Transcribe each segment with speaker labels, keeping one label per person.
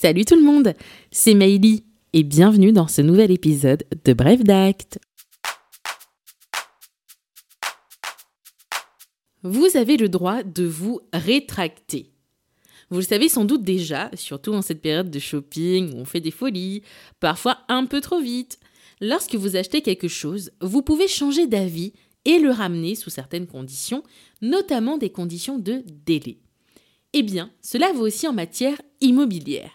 Speaker 1: Salut tout le monde, c'est Meili et bienvenue dans ce nouvel épisode de Bref d'Acte. Vous avez le droit de vous rétracter. Vous le savez sans doute déjà, surtout en cette période de shopping où on fait des folies, parfois un peu trop vite. Lorsque vous achetez quelque chose, vous pouvez changer d'avis et le ramener sous certaines conditions, notamment des conditions de délai. Eh bien, cela vaut aussi en matière immobilière.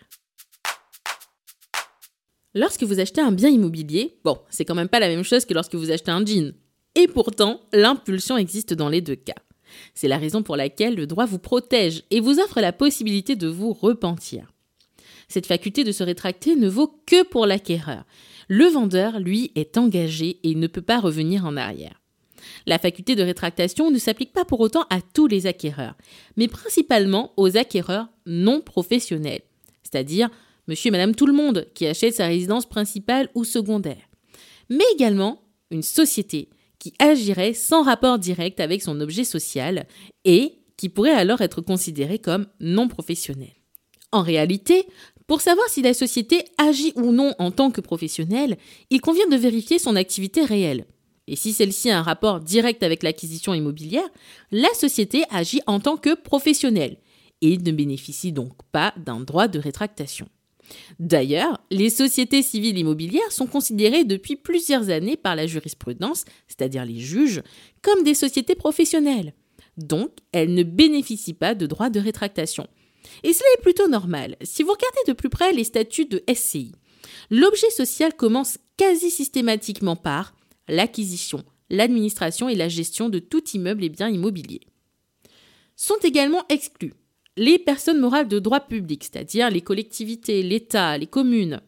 Speaker 1: Lorsque vous achetez un bien immobilier, bon, c'est quand même pas la même chose que lorsque vous achetez un jean. Et pourtant, l'impulsion existe dans les deux cas. C'est la raison pour laquelle le droit vous protège et vous offre la possibilité de vous repentir. Cette faculté de se rétracter ne vaut que pour l'acquéreur. Le vendeur, lui, est engagé et ne peut pas revenir en arrière. La faculté de rétractation ne s'applique pas pour autant à tous les acquéreurs, mais principalement aux acquéreurs non professionnels, c'est-à-dire monsieur et madame tout le monde qui achète sa résidence principale ou secondaire, mais également une société qui agirait sans rapport direct avec son objet social et qui pourrait alors être considérée comme non professionnelle. En réalité, pour savoir si la société agit ou non en tant que professionnelle, il convient de vérifier son activité réelle. Et si celle-ci a un rapport direct avec l'acquisition immobilière, la société agit en tant que professionnelle et ne bénéficie donc pas d'un droit de rétractation. D'ailleurs, les sociétés civiles immobilières sont considérées depuis plusieurs années par la jurisprudence, c'est-à-dire les juges, comme des sociétés professionnelles. Donc, elles ne bénéficient pas de droit de rétractation. Et cela est plutôt normal. Si vous regardez de plus près les statuts de SCI, l'objet social commence quasi systématiquement par l'acquisition, l'administration et la gestion de tout immeuble et bien immobilier. Sont également exclus les personnes morales de droit public, c'est-à-dire les collectivités, l'État, les communes,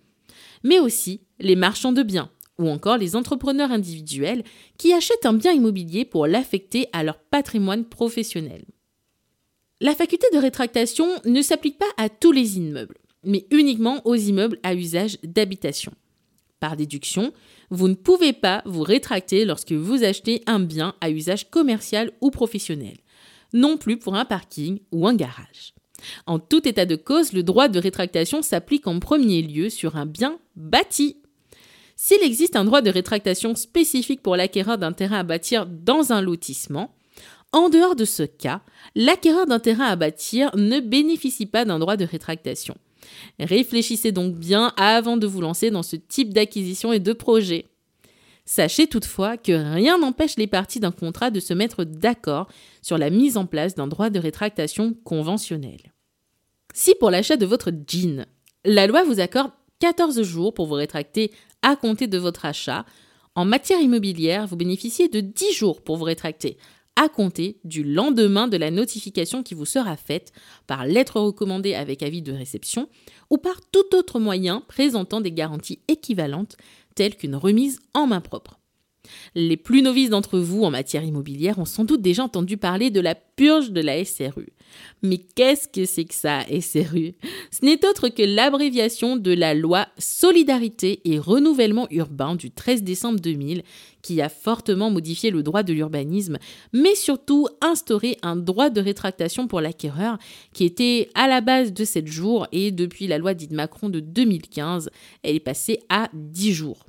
Speaker 1: mais aussi les marchands de biens ou encore les entrepreneurs individuels qui achètent un bien immobilier pour l'affecter à leur patrimoine professionnel. La faculté de rétractation ne s'applique pas à tous les immeubles, mais uniquement aux immeubles à usage d'habitation. Par déduction, vous ne pouvez pas vous rétracter lorsque vous achetez un bien à usage commercial ou professionnel non plus pour un parking ou un garage. En tout état de cause, le droit de rétractation s'applique en premier lieu sur un bien bâti. S'il existe un droit de rétractation spécifique pour l'acquéreur d'un terrain à bâtir dans un lotissement, en dehors de ce cas, l'acquéreur d'un terrain à bâtir ne bénéficie pas d'un droit de rétractation. Réfléchissez donc bien avant de vous lancer dans ce type d'acquisition et de projet. Sachez toutefois que rien n'empêche les parties d'un contrat de se mettre d'accord sur la mise en place d'un droit de rétractation conventionnel. Si pour l'achat de votre jean, la loi vous accorde 14 jours pour vous rétracter à compter de votre achat, en matière immobilière, vous bénéficiez de 10 jours pour vous rétracter à compter du lendemain de la notification qui vous sera faite par lettre recommandée avec avis de réception ou par tout autre moyen présentant des garanties équivalentes telles qu'une remise en main propre. Les plus novices d'entre vous en matière immobilière ont sans doute déjà entendu parler de la purge de la SRU. Mais qu'est-ce que c'est que ça, SRU Ce n'est autre que l'abréviation de la loi Solidarité et Renouvellement Urbain du 13 décembre 2000 qui a fortement modifié le droit de l'urbanisme, mais surtout instauré un droit de rétractation pour l'acquéreur qui était à la base de 7 jours et depuis la loi dite Macron de 2015, elle est passée à 10 jours.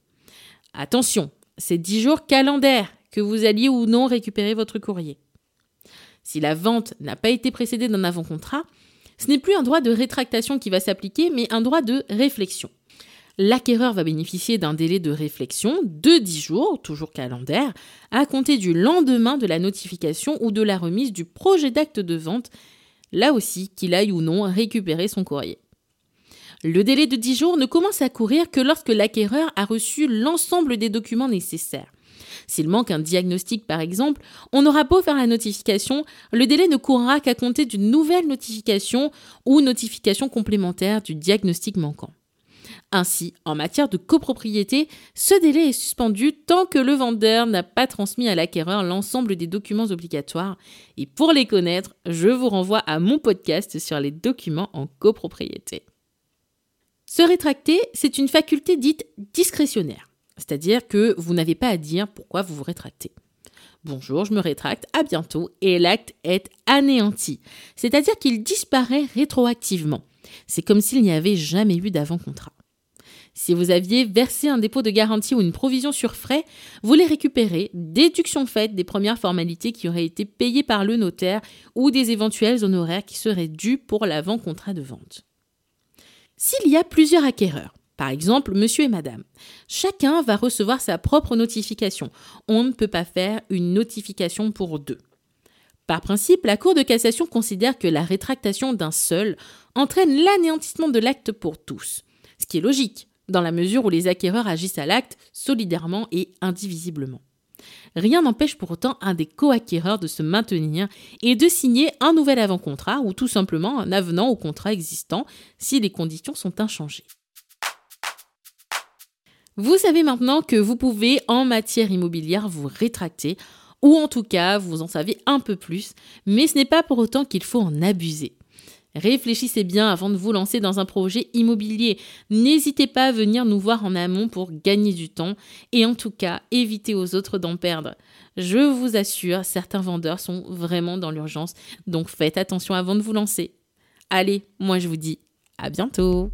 Speaker 1: Attention, c'est 10 jours calendaires que vous alliez ou non récupérer votre courrier. Si la vente n'a pas été précédée d'un avant-contrat, ce n'est plus un droit de rétractation qui va s'appliquer, mais un droit de réflexion. L'acquéreur va bénéficier d'un délai de réflexion de 10 jours, toujours calendaire, à compter du lendemain de la notification ou de la remise du projet d'acte de vente, là aussi qu'il aille ou non récupérer son courrier. Le délai de 10 jours ne commence à courir que lorsque l'acquéreur a reçu l'ensemble des documents nécessaires. S'il manque un diagnostic par exemple, on n'aura pas faire la notification, le délai ne courra qu'à compter d'une nouvelle notification ou notification complémentaire du diagnostic manquant. Ainsi, en matière de copropriété, ce délai est suspendu tant que le vendeur n'a pas transmis à l'acquéreur l'ensemble des documents obligatoires. Et pour les connaître, je vous renvoie à mon podcast sur les documents en copropriété. Se rétracter, c'est une faculté dite discrétionnaire, c'est-à-dire que vous n'avez pas à dire pourquoi vous vous rétractez. Bonjour, je me rétracte, à bientôt, et l'acte est anéanti, c'est-à-dire qu'il disparaît rétroactivement. C'est comme s'il n'y avait jamais eu d'avant-contrat. Si vous aviez versé un dépôt de garantie ou une provision sur frais, vous les récupérez, déduction faite des premières formalités qui auraient été payées par le notaire ou des éventuels honoraires qui seraient dus pour l'avant-contrat de vente. S'il y a plusieurs acquéreurs, par exemple, monsieur et madame. Chacun va recevoir sa propre notification. On ne peut pas faire une notification pour deux. Par principe, la Cour de cassation considère que la rétractation d'un seul entraîne l'anéantissement de l'acte pour tous. Ce qui est logique, dans la mesure où les acquéreurs agissent à l'acte solidairement et indivisiblement. Rien n'empêche pourtant un des co-acquéreurs de se maintenir et de signer un nouvel avant-contrat ou tout simplement un avenant au contrat existant si les conditions sont inchangées. Vous savez maintenant que vous pouvez en matière immobilière vous rétracter, ou en tout cas vous en savez un peu plus, mais ce n'est pas pour autant qu'il faut en abuser. Réfléchissez bien avant de vous lancer dans un projet immobilier. N'hésitez pas à venir nous voir en amont pour gagner du temps et en tout cas évitez aux autres d'en perdre. Je vous assure, certains vendeurs sont vraiment dans l'urgence, donc faites attention avant de vous lancer. Allez, moi je vous dis à bientôt